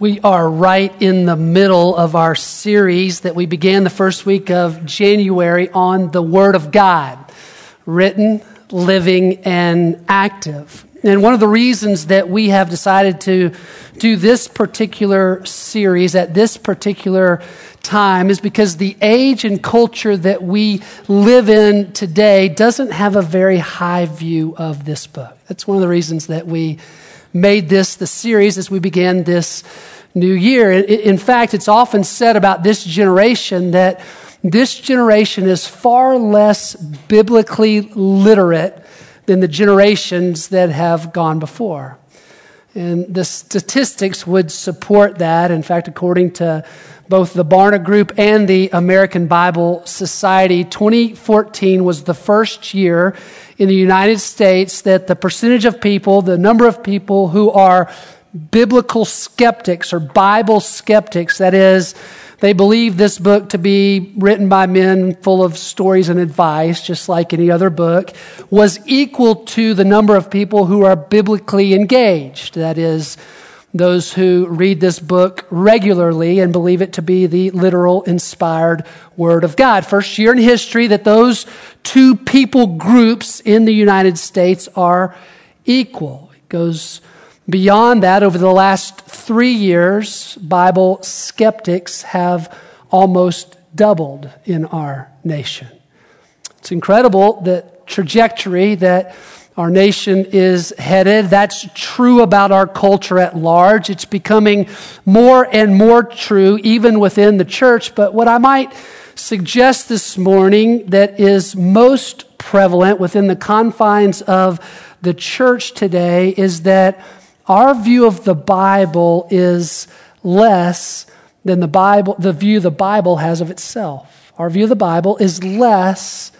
We are right in the middle of our series that we began the first week of January on the Word of God, written, living, and active. And one of the reasons that we have decided to do this particular series at this particular time is because the age and culture that we live in today doesn't have a very high view of this book. That's one of the reasons that we made this the series as we began this new year. In fact, it's often said about this generation that this generation is far less biblically literate than the generations that have gone before. And the statistics would support that. In fact, according to both the Barna Group and the American Bible Society, 2014 was the first year in the United States that the percentage of people, the number of people who are biblical skeptics or Bible skeptics, that is, they believe this book to be written by men full of stories and advice, just like any other book, was equal to the number of people who are biblically engaged. That is, those who read this book regularly and believe it to be the literal inspired word of God. First year in history that those two people groups in the United States are equal. It goes beyond that. Over the last three years, Bible skeptics have almost doubled in our nation. It's incredible the trajectory that our nation is headed. That's true about our culture at large. It's becoming more and more true even within the church. But what I might suggest this morning that is most prevalent within the confines of the church today is that our view of the Bible is less than the Bible, the view the Bible has of itself. Our view of the Bible is less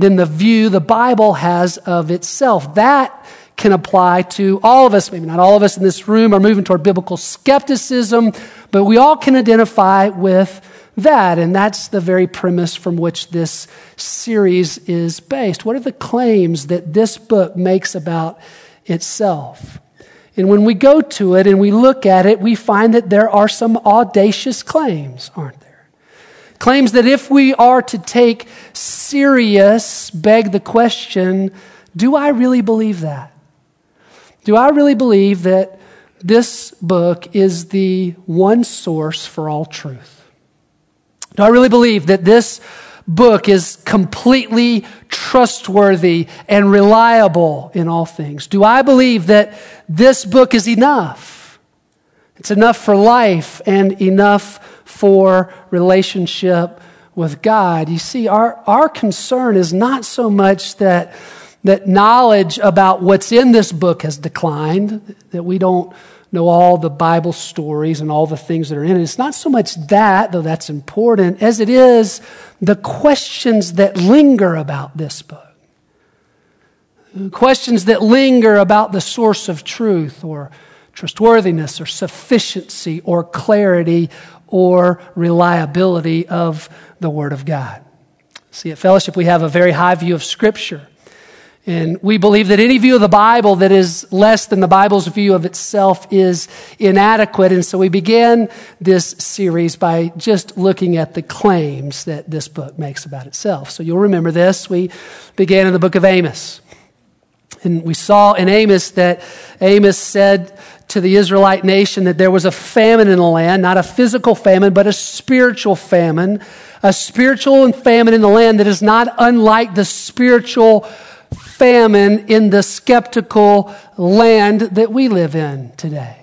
than the view the Bible has of itself. That can apply to all of us. Maybe not all of us in this room are moving toward biblical skepticism, but we all can identify with that. And that's the very premise from which this series is based. What are the claims that this book makes about itself? And when we go to it and we look at it, we find that there are some audacious claims, aren't there? Claims that if we are to take serious, beg the question do I really believe that? Do I really believe that this book is the one source for all truth? Do I really believe that this book is completely trustworthy and reliable in all things? Do I believe that this book is enough? It's enough for life and enough for relationship with God. You see, our, our concern is not so much that, that knowledge about what's in this book has declined, that we don't know all the Bible stories and all the things that are in it. It's not so much that, though that's important, as it is the questions that linger about this book. Questions that linger about the source of truth or trustworthiness or sufficiency or clarity or reliability of the Word of God. See, at Fellowship, we have a very high view of Scripture. And we believe that any view of the Bible that is less than the Bible's view of itself is inadequate. And so we began this series by just looking at the claims that this book makes about itself. So you'll remember this. We began in the book of Amos. And we saw in Amos that Amos said to the Israelite nation that there was a famine in the land, not a physical famine, but a spiritual famine, a spiritual famine in the land that is not unlike the spiritual famine in the skeptical land that we live in today.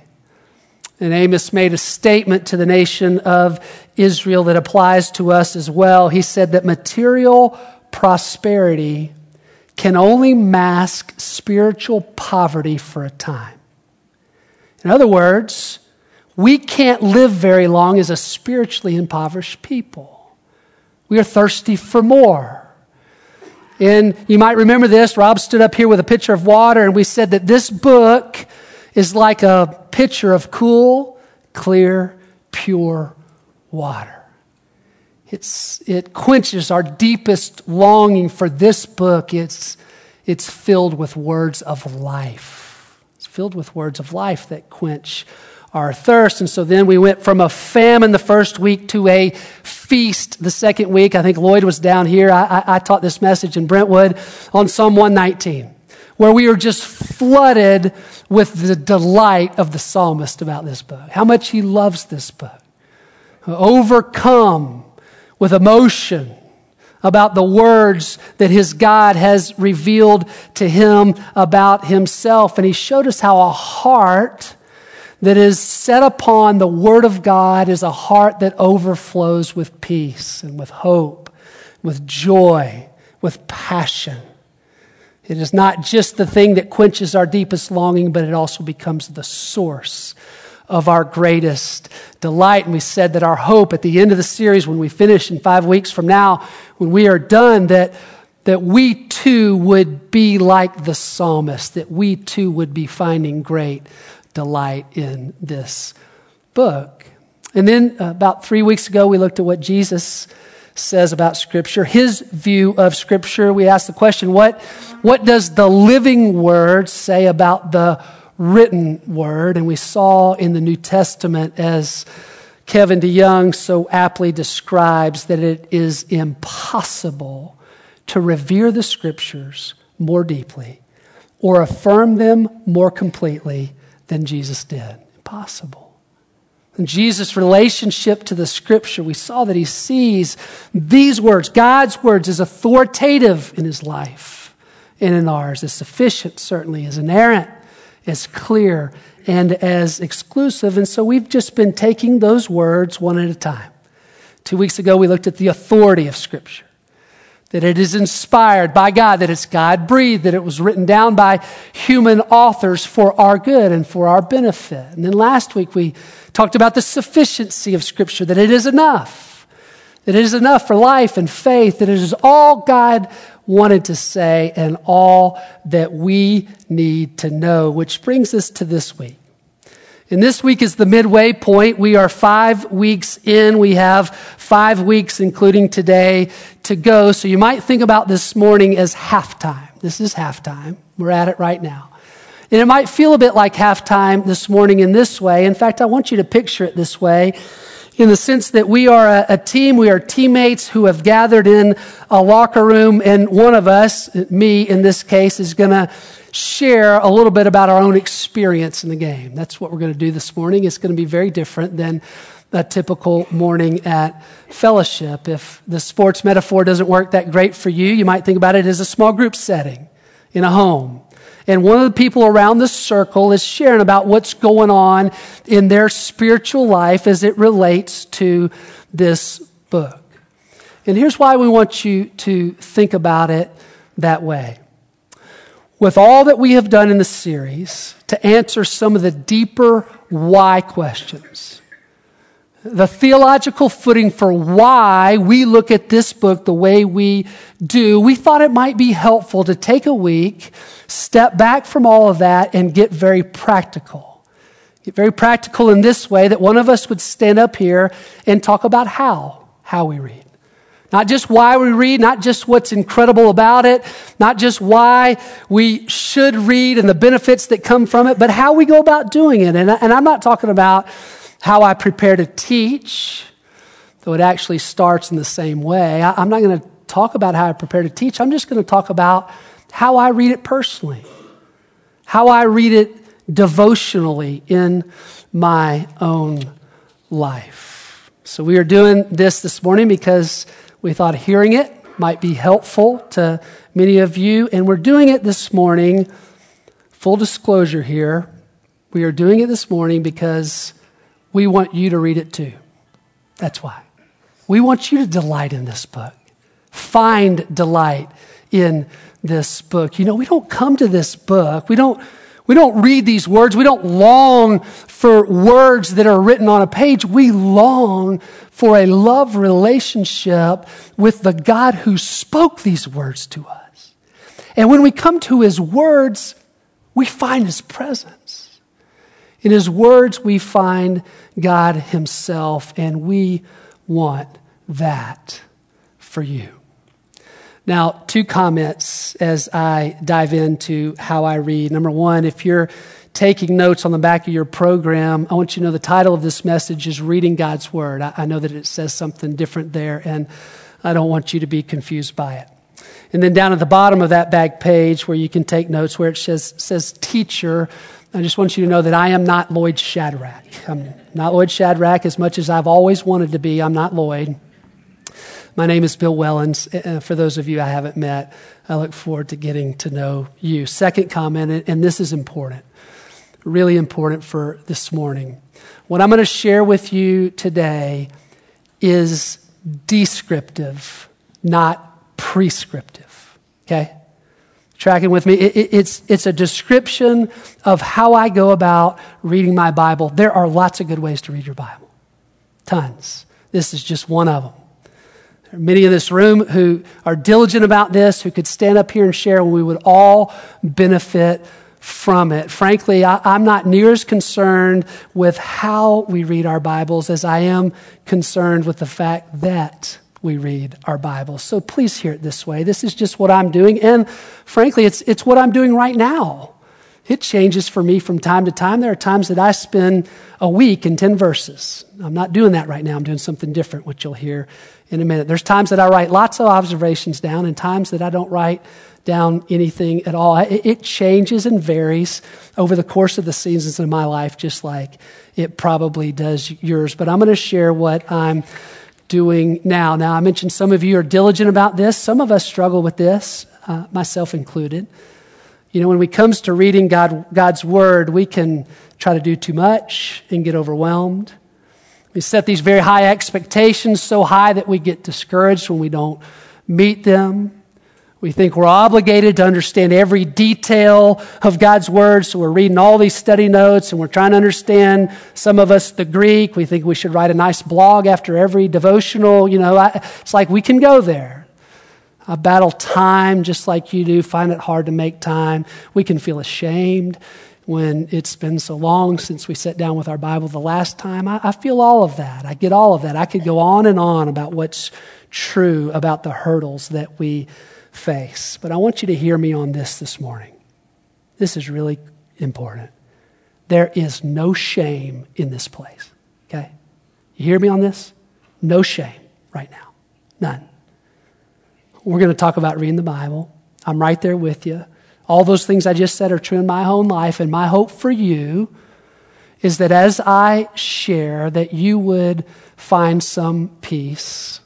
And Amos made a statement to the nation of Israel that applies to us as well. He said that material prosperity can only mask spiritual poverty for a time. In other words, we can't live very long as a spiritually impoverished people. We are thirsty for more. And you might remember this. Rob stood up here with a pitcher of water, and we said that this book is like a pitcher of cool, clear, pure water. It's, it quenches our deepest longing for this book. It's, it's filled with words of life filled with words of life that quench our thirst. And so then we went from a famine the first week to a feast the second week. I think Lloyd was down here. I, I, I taught this message in Brentwood on Psalm 119, where we are just flooded with the delight of the psalmist about this book, how much he loves this book. Overcome with emotion about the words that his God has revealed to him about himself. And he showed us how a heart that is set upon the Word of God is a heart that overflows with peace and with hope, with joy, with passion. It is not just the thing that quenches our deepest longing, but it also becomes the source of our greatest delight. And we said that our hope at the end of the series, when we finish in five weeks from now, when we are done, that, that we too would be like the psalmist, that we too would be finding great delight in this book. And then uh, about three weeks ago, we looked at what Jesus says about Scripture, his view of Scripture. We asked the question, what, what does the living Word say about the written word. And we saw in the New Testament, as Kevin DeYoung so aptly describes, that it is impossible to revere the scriptures more deeply or affirm them more completely than Jesus did. Impossible. In Jesus' relationship to the scripture, we saw that he sees these words, God's words, as authoritative in his life and in ours, as sufficient, certainly, as inerrant, as clear and as exclusive. And so we've just been taking those words one at a time. Two weeks ago, we looked at the authority of Scripture. That it is inspired by God, that it's God breathed, that it was written down by human authors for our good and for our benefit. And then last week we talked about the sufficiency of Scripture, that it is enough, that it is enough for life and faith, that it is all God wanted to say and all that we need to know, which brings us to this week. And this week is the midway point. We are five weeks in. We have five weeks, including today, to go. So you might think about this morning as halftime. This is halftime. We're at it right now. And it might feel a bit like halftime this morning in this way. In fact, I want you to picture it this way in the sense that we are a, a, team, we are teammates who have gathered in a locker room, and one of us, me in this case, is going to share a little bit about our own experience in the game. That's what we're going to do this morning. It's going to be very different than a typical morning at fellowship. If the sports metaphor doesn't work that great for you, you might think about it as a small group setting in a home. And one of the people around the circle is sharing about what's going on in their spiritual life as it relates to this book. And here's why we want you to think about it that way. With all that we have done in the series to answer some of the deeper why questions, the theological footing for why we look at this book the way we do, we thought it might be helpful to take a week, step back from all of that, and get very practical. Get very practical in this way that one of us would stand up here and talk about how, how we read. Not just why we read, not just what's incredible about it, not just why we should read and the benefits that come from it, but how we go about doing it. And, and I'm not talking about how I prepare to teach, though it actually starts in the same way. I, I'm not going to talk about how I prepare to teach. I'm just going to talk about how I read it personally, how I read it devotionally in my own life. So we are doing this this morning because we thought hearing it might be helpful to many of you, and we're doing it this morning. Full disclosure here, we are doing it this morning because we want you to read it too. That's why. We want you to delight in this book. Find delight in this book. You know, we don't come to this book. We don't we don't read these words. We don't long for words that are written on a page. We long for a love relationship with the God who spoke these words to us. And when we come to his words, we find his presence. In his words, we find God himself, and we want that for you. Now, two comments as I dive into how I read. Number one, if you're taking notes on the back of your program, I want you to know the title of this message is Reading God's Word. I, know that it says something different there, and I don't want you to be confused by it. And then down at the bottom of that back page where you can take notes, where it says, says teacher, I just want you to know that I am not Lloyd Shadrach. I'm not Lloyd Shadrach as much as I've always wanted to be. I'm not Lloyd. My name is Bill Wellons. Uh, for those of you I haven't met, I look forward to getting to know you. Second comment, and this is important, really important for this morning. What I'm going to share with you today is descriptive, not prescriptive. Okay? Tracking with me? It, it, it's, it's a description of how I go about reading my Bible. There are lots of good ways to read your Bible, tons. This is just one of them. There are many in this room who are diligent about this, who could stand up here and share, and we would all benefit from it. Frankly, I, am not near as concerned with how we read our Bibles as I am concerned with the fact that we read our Bibles. So please hear it this way. This is just what I'm doing. And frankly, it's, it's what I'm doing right now. It changes for me from time to time. There are times that I spend a week in 10 verses. I'm not doing that right now. I'm doing something different, which you'll hear in a minute. There's times that I write lots of observations down and times that I don't write down anything at all. It, changes and varies over the course of the seasons of my life, just like it probably does yours. But I'm going to share what I'm doing now. Now, I mentioned some of you are diligent about this. Some of us struggle with this, uh, myself included. You know, when it comes to reading God, God's word, we can try to do too much and get overwhelmed. We set these very high expectations, so high that we get discouraged when we don't meet them. We think we're obligated to understand every detail of God's Word, so we're reading all these study notes and we're trying to understand some of us the Greek. We think we should write a nice blog after every devotional. You know, it's like we can go there. I battle time just like you do, find it hard to make time. We can feel ashamed when it's been so long since we sat down with our Bible the last time. I, I, feel all of that. I get all of that. I could go on and on about what's true about the hurdles that we face. But I want you to hear me on this this morning. This is really important. There is no shame in this place. Okay? You hear me on this? No shame right now. None. We're going to talk about reading the Bible. I'm right there with you. All those things I just said are true in my own life, and my hope for you is that as I share, that you would find some peace,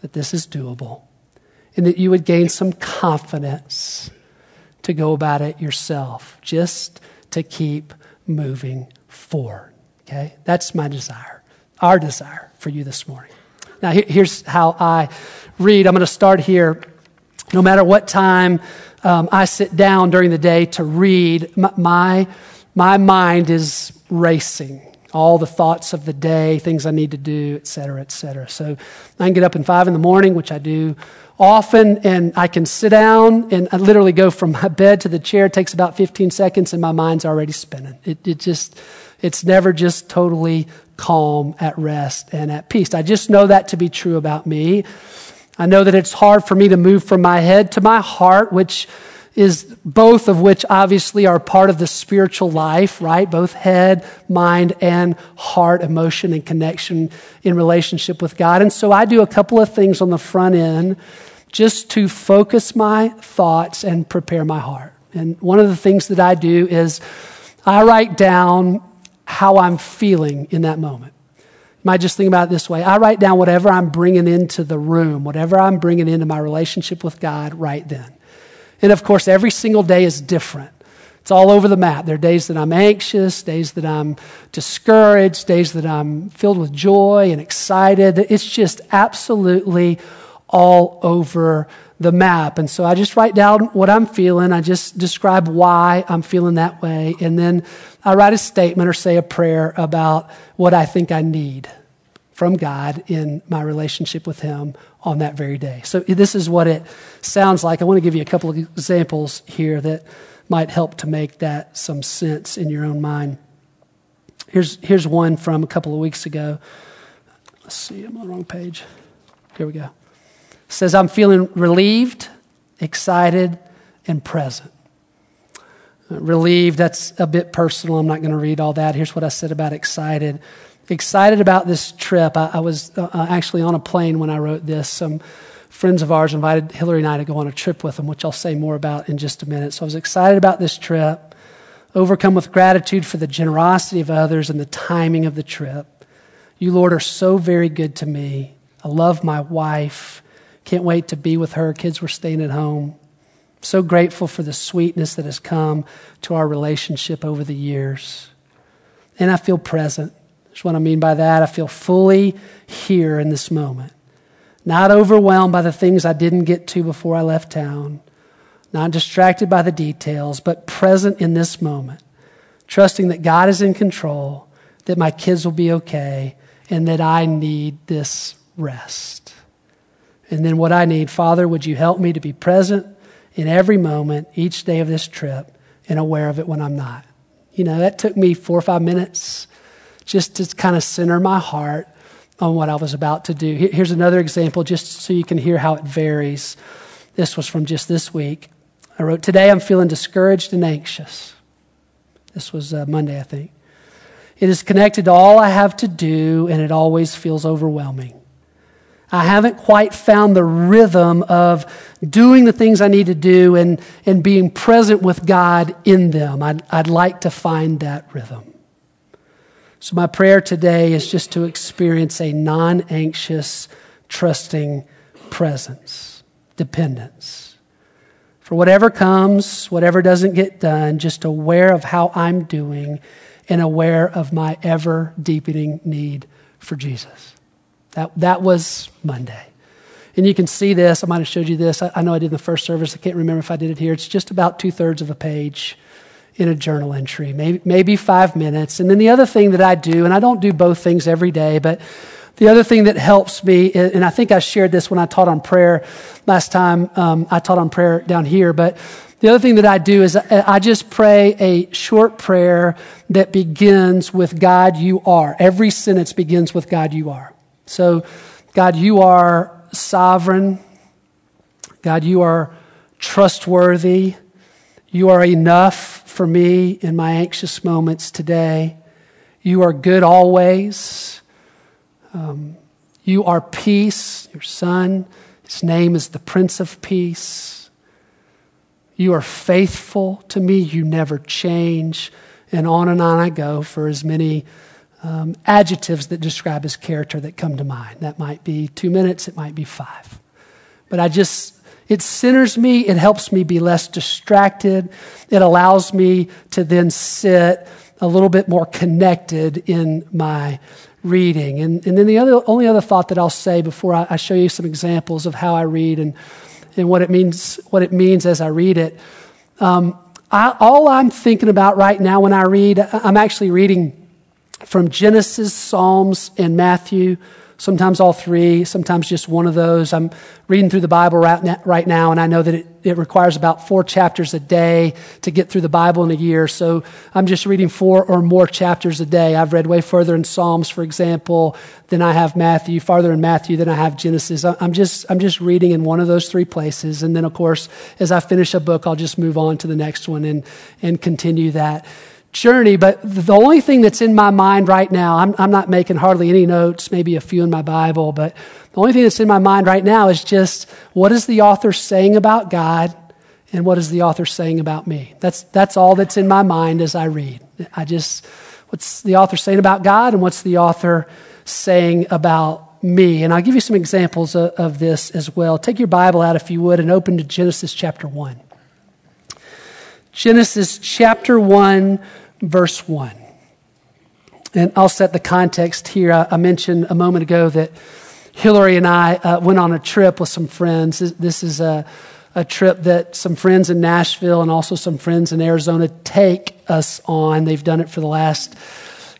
that this is doable, and that you would gain some confidence to go about it yourself, just to keep moving forward. Okay? That's my desire, our desire for you this morning. Now, here's how I read. I'm going to start here. No matter what time um, I sit down during the day to read, my, my mind is racing. All the thoughts of the day, things I need to do, et cetera, et cetera. So I can get up in five in the morning, which I do often, and I can sit down and I literally go from my bed to the chair. It takes about 15 seconds, and my mind's already spinning. It, it just, it's never just totally calm, at rest, and at peace. I just know that to be true about me. I know that it's hard for me to move from my head to my heart, which is both of which obviously are part of the spiritual life, right? Both head, mind, and heart, emotion, and connection in relationship with God. And so I do a couple of things on the front end just to focus my thoughts and prepare my heart. And one of the things that I do is I write down how I'm feeling in that moment might just think about it this way I write down whatever I'm bringing into the room, whatever I'm bringing into my relationship with God right then. And of course, every single day is different. It's all over the map. There are days that I'm anxious, days that I'm discouraged, days that I'm filled with joy and excited. It's just absolutely all over the map. And so I just write down what I'm feeling. I just describe why I'm feeling that way. And then I write a statement or say a prayer about what I think I need from God in my relationship with Him on that very day. So, this is what it sounds like. I want to give you a couple of examples here that might help to make that some sense in your own mind. Here's, here's one from a couple of weeks ago. Let's see, I'm on the wrong page. Here we go. It says, I'm feeling relieved, excited, and present. Uh, relieved, that's a bit personal. I'm not going to read all that. Here's what I said about excited. Excited about this trip. I, I was uh, uh, actually on a plane when I wrote this. Some friends of ours invited Hillary and I to go on a trip with them, which I'll say more about in just a minute. So I was excited about this trip, overcome with gratitude for the generosity of others and the timing of the trip. You, Lord, are so very good to me. I love my wife. Can't wait to be with her. Kids were staying at home. So grateful for the sweetness that has come to our relationship over the years. And I feel present. That's what I mean by that. I feel fully here in this moment. Not overwhelmed by the things I didn't get to before I left town. Not distracted by the details, but present in this moment. Trusting that God is in control, that my kids will be okay, and that I need this rest. And then what I need, Father, would you help me to be present in every moment, each day of this trip, and aware of it when I'm not. You know, that took me four or five minutes just to kind of center my heart on what I was about to do. Here's another example, just so you can hear how it varies. This was from just this week. I wrote, Today I'm feeling discouraged and anxious. This was uh, Monday, I think. It is connected to all I have to do, and it always feels overwhelming. I haven't quite found the rhythm of doing the things I need to do and, and being present with God in them. I'd, I'd like to find that rhythm. So, my prayer today is just to experience a non anxious, trusting presence, dependence. For whatever comes, whatever doesn't get done, just aware of how I'm doing and aware of my ever deepening need for Jesus. That, that was Monday. And you can see this. I might have showed you this. I, I know I did in the first service. I can't remember if I did it here. It's just about two thirds of a page in a journal entry, maybe, maybe five minutes. And then the other thing that I do, and I don't do both things every day, but the other thing that helps me, and I think I shared this when I taught on prayer last time, um, I taught on prayer down here, but the other thing that I do is I just pray a short prayer that begins with God, you are. Every sentence begins with God, you are. So, God, you are sovereign. God, you are trustworthy. You are enough for me in my anxious moments today. You are good always. Um, you are peace, your son. His name is the Prince of Peace. You are faithful to me. You never change. And on and on I go for as many um, adjectives that describe his character that come to mind. That might be two minutes, it might be five. But I just, it centers me, it helps me be less distracted, it allows me to then sit a little bit more connected in my reading. And, and then the other, only other thought that I'll say before I, I show you some examples of how I read and, and what, it means, what it means as I read it. Um, I, all I'm thinking about right now when I read, I'm actually reading from Genesis, Psalms, and Matthew, sometimes all three, sometimes just one of those. I'm reading through the Bible right now, and I know that it, it, requires about four chapters a day to get through the Bible in a year. So I'm just reading four or more chapters a day. I've read way further in Psalms, for example, than I have Matthew, farther in Matthew than I have Genesis. I'm just, I'm just reading in one of those three places. And then, of course, as I finish a book, I'll just move on to the next one and, and continue that journey, but the only thing that's in my mind right now, I'm, I'm not making hardly any notes, maybe a few in my Bible, but the only thing that's in my mind right now is just what is the author saying about God and what is the author saying about me? That's, that's all that's in my mind as I read. I just, what's the author saying about God and what's the author saying about me? And I'll give you some examples of, of this as well. Take your Bible out, if you would, and open to Genesis chapter 1. Genesis chapter 1, verse 1. And I'll set the context here. I, mentioned a moment ago that Hillary and I uh, went on a trip with some friends. This is a, a trip that some friends in Nashville and also some friends in Arizona take us on. They've done it for the last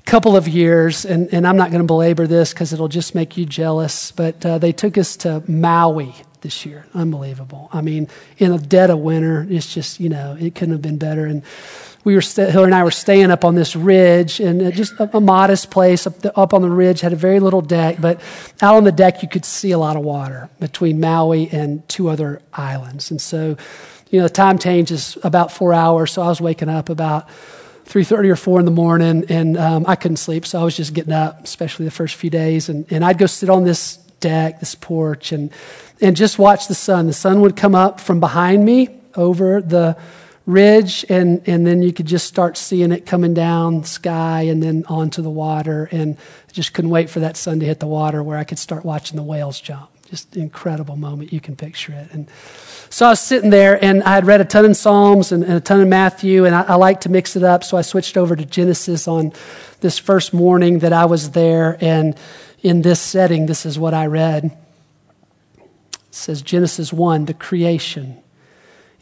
couple of years, and, and I'm not going to belabor this because it'll just make you jealous, but uh, they took us to Maui this year. Unbelievable. I mean, in the dead of winter, it's just, you know, it couldn't have been better. And we were, Hillary and I were staying up on this ridge, and just a, a modest place up, the, up on the ridge, had a very little deck, but out on the deck, you could see a lot of water between Maui and two other islands. And so you know, the time change is about four hours, so I was waking up about 3.30 or 4 in the morning, and um, I couldn't sleep, so I was just getting up, especially the first few days, and, and I'd go sit on this deck, this porch, and, and just watch the sun. The sun would come up from behind me over the ridge, and, and then you could just start seeing it coming down sky and then onto the water. And I just couldn't wait for that sun to hit the water where I could start watching the whales jump. Just incredible moment. You can picture it. And so I was sitting there, and I had read a ton in Psalms and, and a ton in Matthew, and I, I like to mix it up. So I switched over to Genesis on this first morning that I was there. And in this setting, this is what I read. It says Genesis 1, the creation.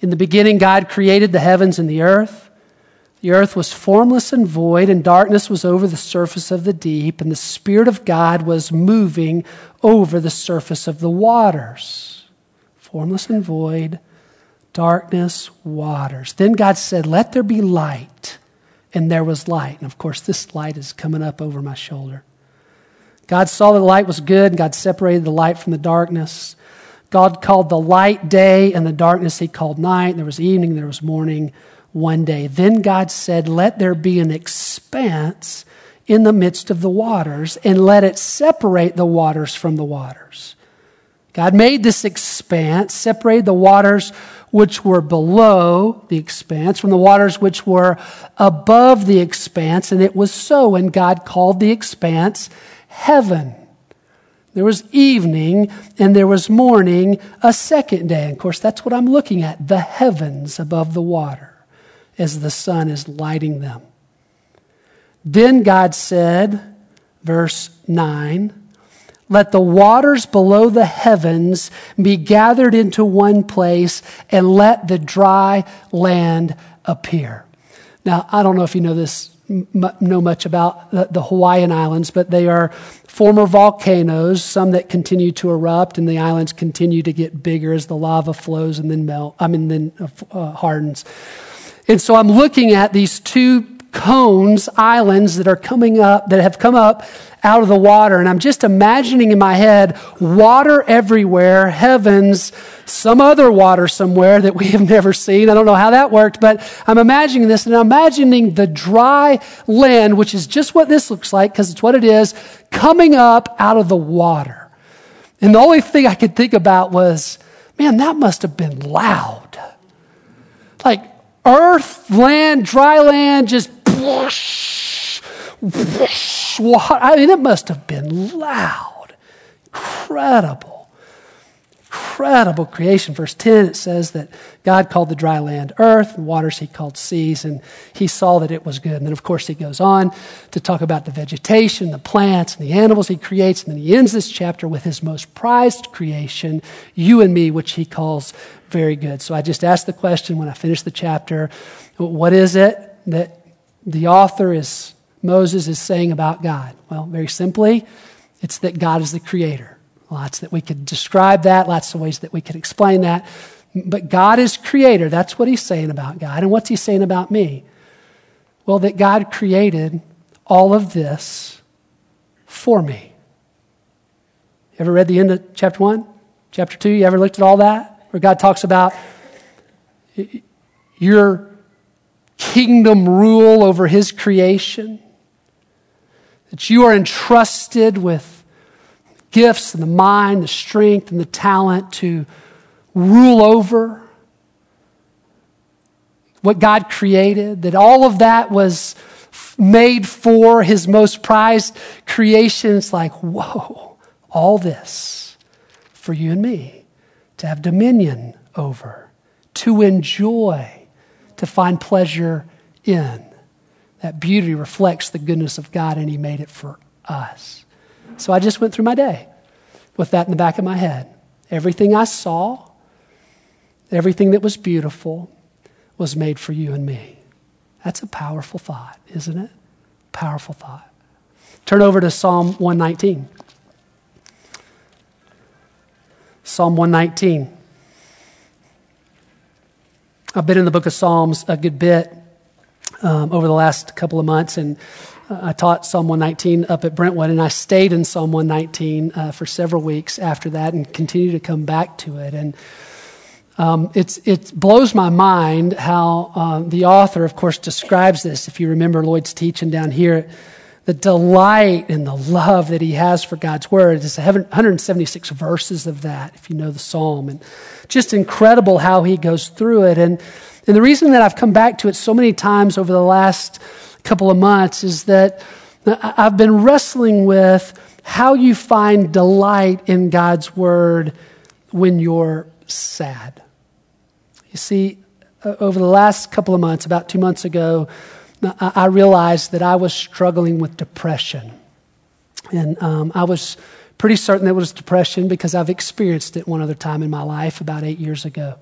In the beginning, God created the heavens and the earth. The earth was formless and void, and darkness was over the surface of the deep, and the Spirit of God was moving over the surface of the waters. Formless and void, darkness, waters. Then God said, Let there be light. And there was light. And of course, this light is coming up over my shoulder. God saw that the light was good, and God separated the light from the darkness. God called the light day, and the darkness he called night. There was evening, there was morning one day. Then God said, Let there be an expanse in the midst of the waters, and let it separate the waters from the waters. God made this expanse, separated the waters which were below the expanse from the waters which were above the expanse, and it was so. And God called the expanse heaven. There was evening and there was morning a second day. And of course, that's what I'm looking at the heavens above the water as the sun is lighting them. Then God said, verse 9, let the waters below the heavens be gathered into one place, and let the dry land appear. Now, I don't know if you know this know much about the Hawaiian Islands, but they are former volcanoes, some that continue to erupt, and the islands continue to get bigger as the lava flows and then melt. I mean, then uh, uh hardens. And so I'm looking at these two cones, islands that are coming up, that have come up out of the water. And I'm just imagining in my head water everywhere, heavens, some other water somewhere that we have never seen. I don't know how that worked, but I'm imagining this and I'm imagining the dry land, which is just what this looks like because it's what it is, coming up out of the water. And the only thing I could think about was, man, that must have been loud. Like earth, land, dry land, just I mean, it must have been loud. Incredible. Incredible creation. Verse 10, it says that God called the dry land earth, and waters he called seas, and he saw that it was good. And then, of course, he goes on to talk about the vegetation, the plants, and the animals he creates. And then he ends this chapter with his most prized creation, you and me, which he calls very good. So I just asked the question when I finished the chapter what is it that the author is, Moses is saying about God? Well, very simply, it's that God is the creator. Lots that we could describe that, lots of ways that we could explain that. But God is creator. That's what he's saying about God. And what's he saying about me? Well, that God created all of this for me. You ever read the end of chapter 1? Chapter 2? You ever looked at all that? Where God talks about your kingdom rule over his creation, that you are entrusted with gifts and the mind, the strength, and the talent to rule over what God created, that all of that was made for his most prized creation. It's like, whoa, all this for you and me to have dominion over, to enjoy to find pleasure in. That beauty reflects the goodness of God, and He made it for us. So I just went through my day with that in the back of my head. Everything I saw, everything that was beautiful, was made for you and me. That's a powerful thought, isn't it? Powerful thought. Turn over to Psalm 119. Psalm 119. I've been in the book of Psalms a good bit um, over the last couple of months, and uh, I taught Psalm 119 up at Brentwood, and I stayed in Psalm 119 uh, for several weeks after that and continue to come back to it. And Um, it blows my mind how uh, the author, of course, describes this. If you remember Lloyd's teaching down here, the delight and the love that he has for God's word. There's 176 verses of that, if you know the psalm. And just incredible how he goes through it. And, and the reason that I've come back to it so many times over the last couple of months is that I've been wrestling with how you find delight in God's word when you're sad. You see, over the last couple of months, about two months ago, I realized that I was struggling with depression. And um, I was pretty certain it was depression because I've experienced it one other time in my life about eight years ago.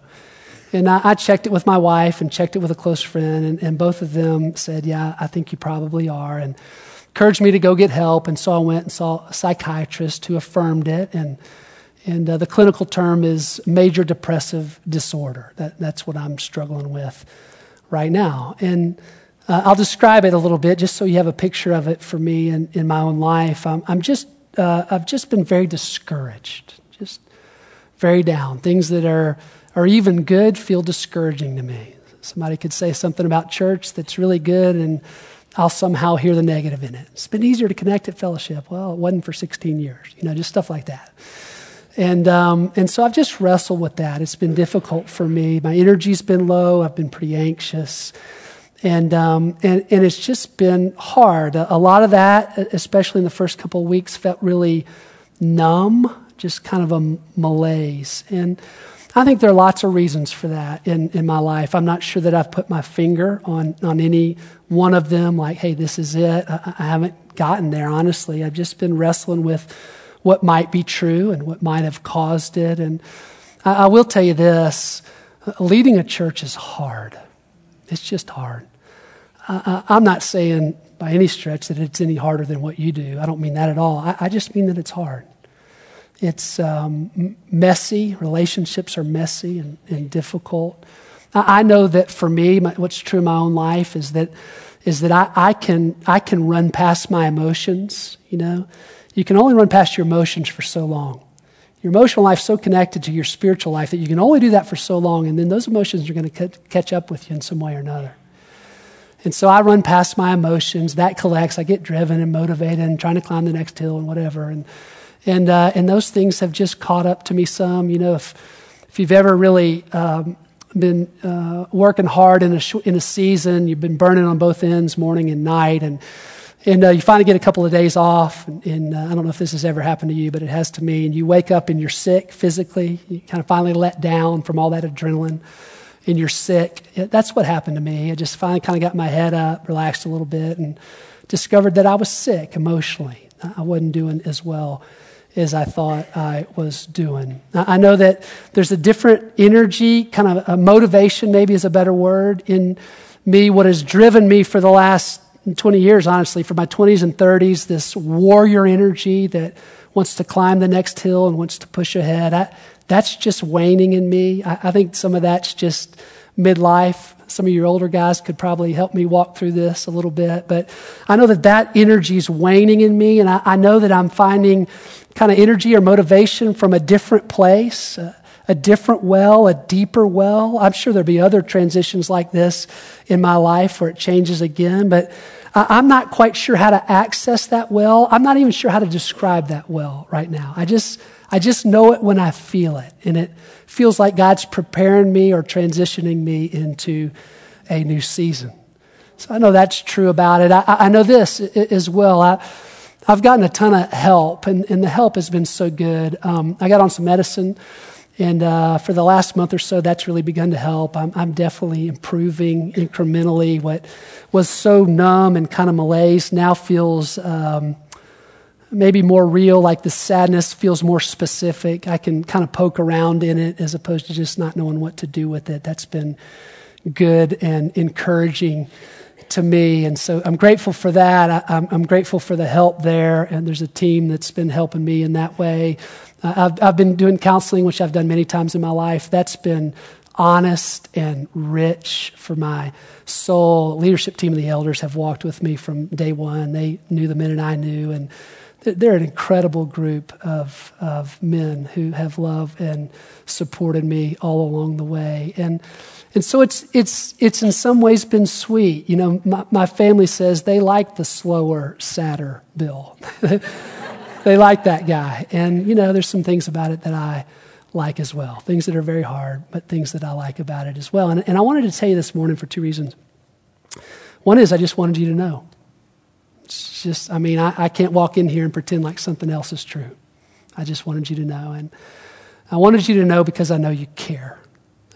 And I, I checked it with my wife and checked it with a close friend, and, and both of them said, Yeah, I think you probably are. And encouraged me to go get help. And so I went and saw a psychiatrist who affirmed it. And and uh, the clinical term is major depressive disorder. That, that's what I'm struggling with right now. And uh, I'll describe it a little bit just so you have a picture of it for me in, in my own life. I'm, I'm just, uh, I've just been very discouraged, just very down. Things that are, are even good feel discouraging to me. Somebody could say something about church that's really good, and I'll somehow hear the negative in it. It's been easier to connect at fellowship. Well, it wasn't for 16 years, you know, just stuff like that. And, um, and so I've just wrestled with that. It's been difficult for me. My energy's been low. I've been pretty anxious. And, um, and, and it's just been hard. A, a lot of that, especially in the first couple of weeks, felt really numb, just kind of a malaise. And I think there are lots of reasons for that in, in my life. I'm not sure that I've put my finger on, on any one of them, like, hey, this is it. I, I haven't gotten there, honestly. I've just been wrestling with what might be true and what might have caused it. And I, I will tell you this leading a church is hard, it's just hard. I, I'm not saying by any stretch that it's any harder than what you do. I don't mean that at all. I, I just mean that it's hard. It's um, messy. Relationships are messy and, and difficult. I, I, know that for me, my, what's true in my own life is that is that I, I can I can run past my emotions. You know, you can only run past your emotions for so long. Your emotional life's so connected to your spiritual life that you can only do that for so long, and then those emotions are going to catch up with you in some way or another. And so I run past my emotions. That collects. I get driven and motivated and trying to climb the next hill and whatever. And and uh, and those things have just caught up to me some. You know, if if you've ever really um, been uh, working hard in a sh- in a season, you've been burning on both ends, morning and night, and and uh, you finally get a couple of days off, and, and uh, I don't know if this has ever happened to you, but it has to me. And you wake up and you're sick physically. You kind of finally let down from all that adrenaline, and you're sick. That's what happened to me. I just finally kind of got my head up, relaxed a little bit, and discovered that I was sick emotionally. I wasn't doing as well as I thought I was doing. I know that there's a different energy, kind of a motivation, maybe is a better word, in me. What has driven me for the last 20 years, honestly, for my 20s and 30s, this warrior energy that wants to climb the next hill and wants to push ahead. I, that's just waning in me. I, I, think some of that's just midlife. Some of your older guys could probably help me walk through this a little bit, but I know that that energy is waning in me, and I, I know that I'm finding kind of energy or motivation from a different place. Uh, a different well, a deeper well. I'm sure there'll be other transitions like this in my life where it changes again, but I'm not quite sure how to access that well. I'm not even sure how to describe that well right now. I just, I just know it when I feel it. And it feels like God's preparing me or transitioning me into a new season. So I know that's true about it. I, I know this as well. I, I've gotten a ton of help, and, and the help has been so good. Um, I got on some medicine and uh, for the last month or so, that's really begun to help. I'm, I'm, definitely improving incrementally. What was so numb and kind of malaise now feels um, maybe more real, like the sadness feels more specific. I can kind of poke around in it as opposed to just not knowing what to do with it. That's been good and encouraging to me. And so I'm grateful for that. I, am grateful for the help there. And there's a team that's been helping me in that way. Uh, I've, I've been doing counseling, which I've done many times in my life. That's been honest and rich for my soul. Leadership team of the elders have walked with me from day one. They knew the minute I knew, and they're an incredible group of, of men who have loved and supported me all along the way. And, and so it's, it's, it's in some ways been sweet. You know, my, my family says they like the slower, sadder Bill. they like that guy. And, you know, there's some things about it that I like as well. Things that are very hard, but things that I like about it as well. And, and I wanted to tell you this morning for two reasons. One is I just wanted you to know. It's just, I mean, I, I can't walk in here and pretend like something else is true. I just wanted you to know. And I wanted you to know because I know you care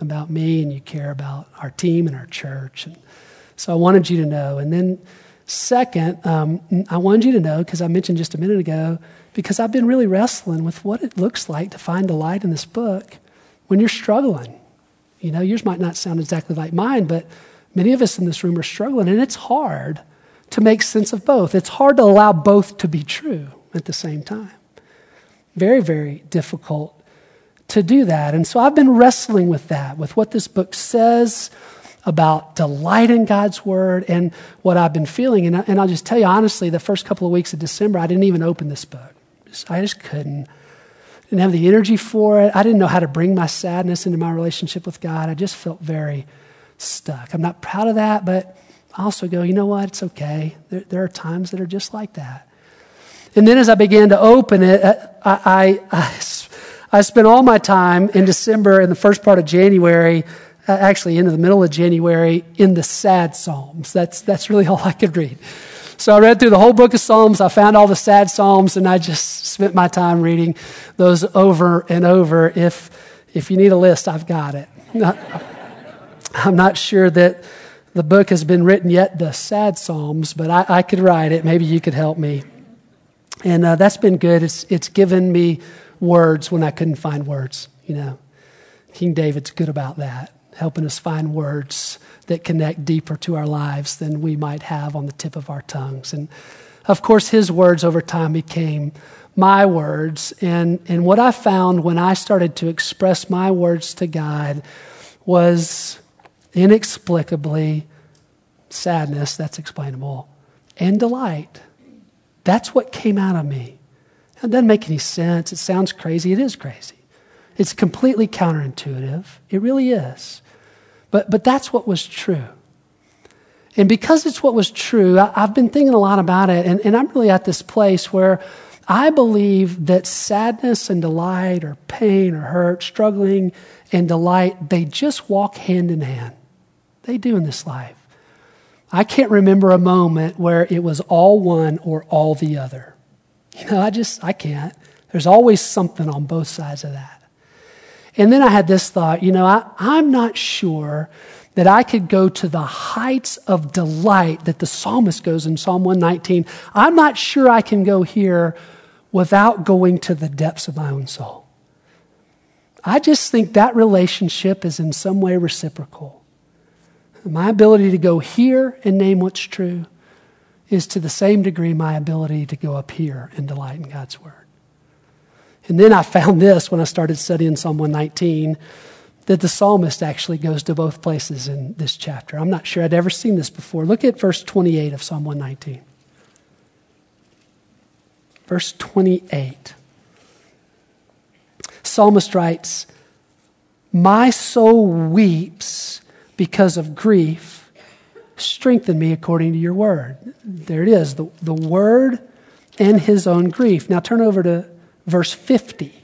about me and you care about our team and our church. And so I wanted you to know. And then, second, um, I wanted you to know because I mentioned just a minute ago, because I've been really wrestling with what it looks like to find delight in this book when you're struggling. You know, yours might not sound exactly like mine, but many of us in this room are struggling, and it's hard to make sense of both. It's hard to allow both to be true at the same time. Very, very difficult to do that. And so I've been wrestling with that, with what this book says about delight in God's word and what I've been feeling. And, I, and I'll just tell you honestly, the first couple of weeks of December, I didn't even open this book. I just couldn't. Didn't have the energy for it. I didn't know how to bring my sadness into my relationship with God. I just felt very stuck. I'm not proud of that, but I also go, you know what? It's okay. There, there are times that are just like that. And then as I began to open it, uh, I, I, I, I spent all my time in December and the first part of January, uh, actually into the middle of January, in the sad Psalms. That's, that's really all I could read. So I read through the whole book of Psalms. I found all the sad Psalms, and I just spent my time reading those over and over. If, if you need a list, I've got it. I'm not sure that the book has been written yet, the sad Psalms, but I, I could write it. Maybe you could help me. And uh, that's been good. It's, it's given me words when I couldn't find words, you know. King David's good about that, helping us find words that connect deeper to our lives than we might have on the tip of our tongues. And of course, his words over time became my words. And, and what I found when I started to express my words to God was inexplicably sadness, that's explainable, and delight. That's what came out of me. It doesn't make any sense. It sounds crazy. It is crazy. It's completely counterintuitive. It really is. But, but that's what was true. And because it's what was true, I, have been thinking a lot about it, and, and I'm really at this place where I believe that sadness and delight, or pain or hurt, struggling and delight, they just walk hand in hand. They do in this life. I can't remember a moment where it was all one or all the other. You know, I just, I can't. There's always something on both sides of that. And then I had this thought, you know, I, I'm not sure that I could go to the heights of delight that the psalmist goes in Psalm 119. I'm not sure I can go here without going to the depths of my own soul. I just think that relationship is in some way reciprocal. My ability to go here and name what's true is to the same degree my ability to go up here and delight in God's Word. And then I found this when I started studying Psalm 119 that the psalmist actually goes to both places in this chapter. I'm not sure I'd ever seen this before. Look at verse 28 of Psalm 119. Verse 28. Psalmist writes, My soul weeps because of grief, strengthen me according to your word. There it is, the, the word and his own grief. Now turn over to verse 50.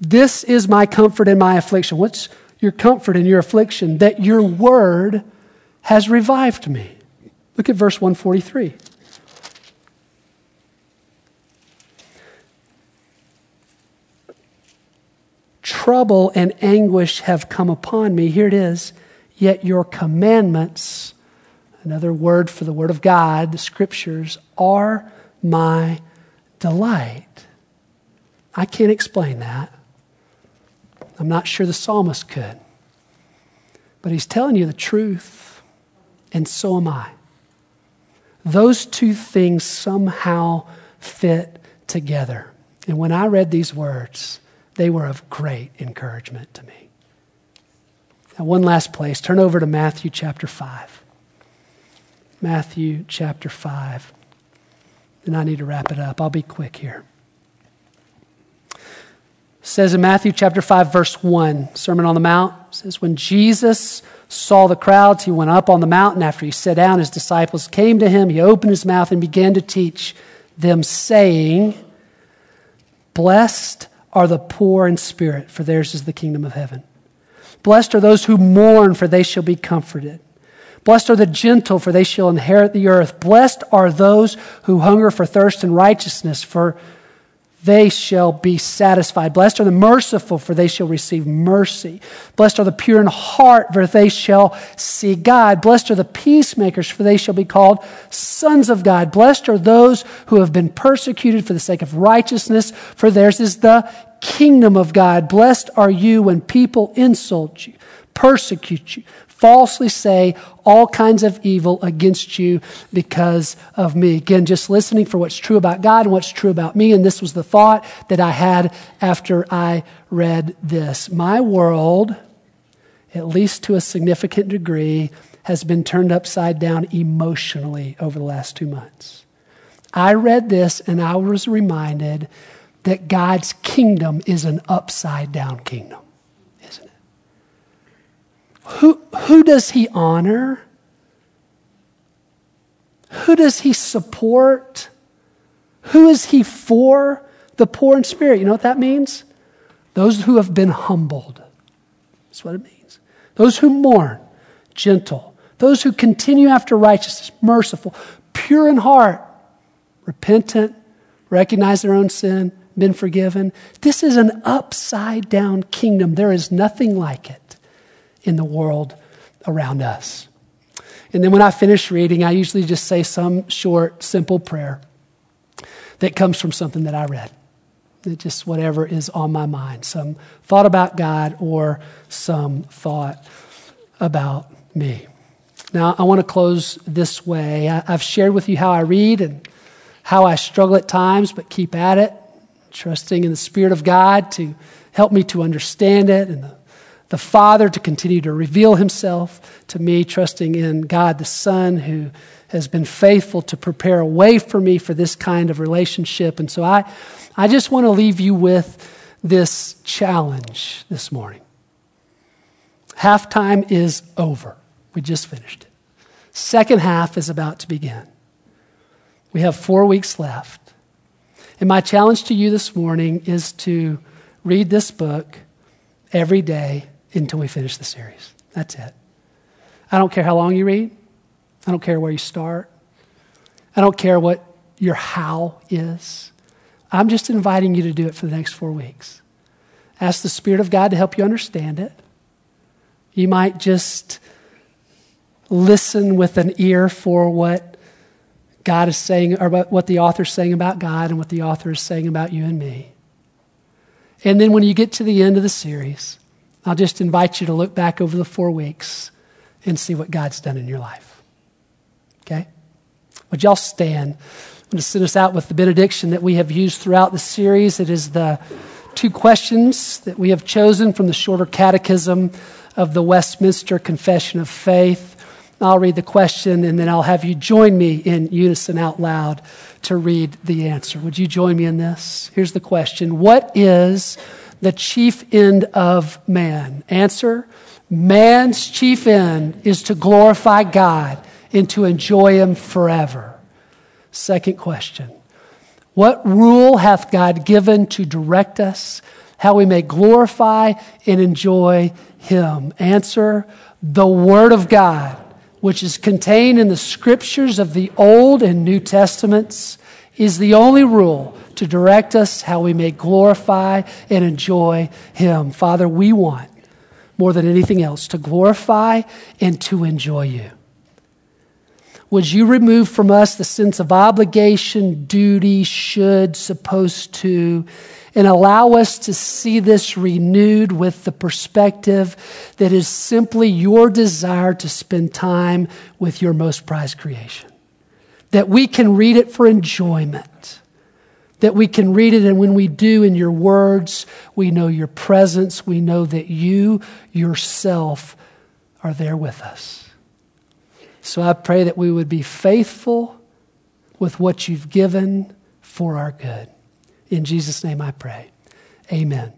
This is my comfort in my affliction. What's your comfort in your affliction? That your word has revived me. Look at verse 143. Trouble and anguish have come upon me. Here it is. Yet your commandments, another word for the word of God, the scriptures, are my delight. I can't explain that. I'm not sure the psalmist could. But he's telling you the truth, and so am I. Those two things somehow fit together. And when I read these words, they were of great encouragement to me. Now, one last place. Turn over to Matthew chapter 5. Matthew chapter 5. And I need to wrap it up. I'll be quick here. It says in Matthew chapter 5, verse 1, Sermon on the Mount, says, When Jesus saw the crowds, he went up on the mountain. After he sat down, his disciples came to him. He opened his mouth and began to teach them, saying, Blessed are the poor in spirit, for theirs is the kingdom of heaven. Blessed are those who mourn, for they shall be comforted. Blessed are the gentle, for they shall inherit the earth. Blessed are those who hunger for thirst and righteousness, for they shall be satisfied. Blessed are the merciful, for they shall receive mercy. Blessed are the pure in heart, for they shall see God. Blessed are the peacemakers, for they shall be called sons of God. Blessed are those who have been persecuted for the sake of righteousness, for theirs is the kingdom of God. Blessed are you when people insult you, persecute you, falsely say all kinds of evil against you because of me. Again, just listening for what's true about God and what's true about me. And this was the thought that I had after I read this. My world, at least to a significant degree, has been turned upside down emotionally over the last two months. I read this and I was reminded that God's kingdom is an upside down kingdom. Who, who does he honor? Who does he support? Who is he for? The poor in spirit. You know what that means? Those who have been humbled. That's what it means. Those who mourn, gentle. Those who continue after righteousness, merciful, pure in heart, repentant, recognize their own sin, been forgiven. This is an upside down kingdom. There is nothing like it in the world around us. And then when I finish reading, I usually just say some short, simple prayer that comes from something that I read. It just whatever is on my mind, some thought about God or some thought about me. Now, I want to close this way. I, have shared with you how I read and how I struggle at times, but keep at it, trusting in the Spirit of God to help me to understand it and the the Father to continue to reveal himself to me, trusting in God the Son who has been faithful to prepare a way for me for this kind of relationship. And so I, I just want to leave you with this challenge this morning. Halftime is over. We just finished it. Second half is about to begin. We have four weeks left. And my challenge to you this morning is to read this book every day until we finish the series. That's it. I don't care how long you read, I don't care where you start, I don't care what your how is. I'm just inviting you to do it for the next four weeks. Ask the Spirit of God to help you understand it. You might just listen with an ear for what God is saying, or what the author is saying about God and what the author is saying about you and me. And then when you get to the end of the series, I'll just invite you to look back over the four weeks and see what God's done in your life. Okay? Would y'all stand? I'm going to send us out with the benediction that we have used throughout the series. It is the two questions that we have chosen from the shorter catechism of the Westminster Confession of Faith. I'll read the question and then I'll have you join me in unison out loud to read the answer. Would you join me in this? Here's the question What is the chief end of man? Answer Man's chief end is to glorify God and to enjoy Him forever. Second question What rule hath God given to direct us how we may glorify and enjoy Him? Answer The Word of God, which is contained in the scriptures of the Old and New Testaments, is the only rule to direct us how we may glorify and enjoy Him. Father, we want more than anything else to glorify and to enjoy you. Would you remove from us the sense of obligation, duty, should, supposed to, and allow us to see this renewed with the perspective that is simply your desire to spend time with your most prized creation? That we can read it for enjoyment that we can read it, and when we do in your words, we know your presence. We know that you yourself are there with us. So I pray that we would be faithful with what you've given for our good. In Jesus' name I pray. Amen.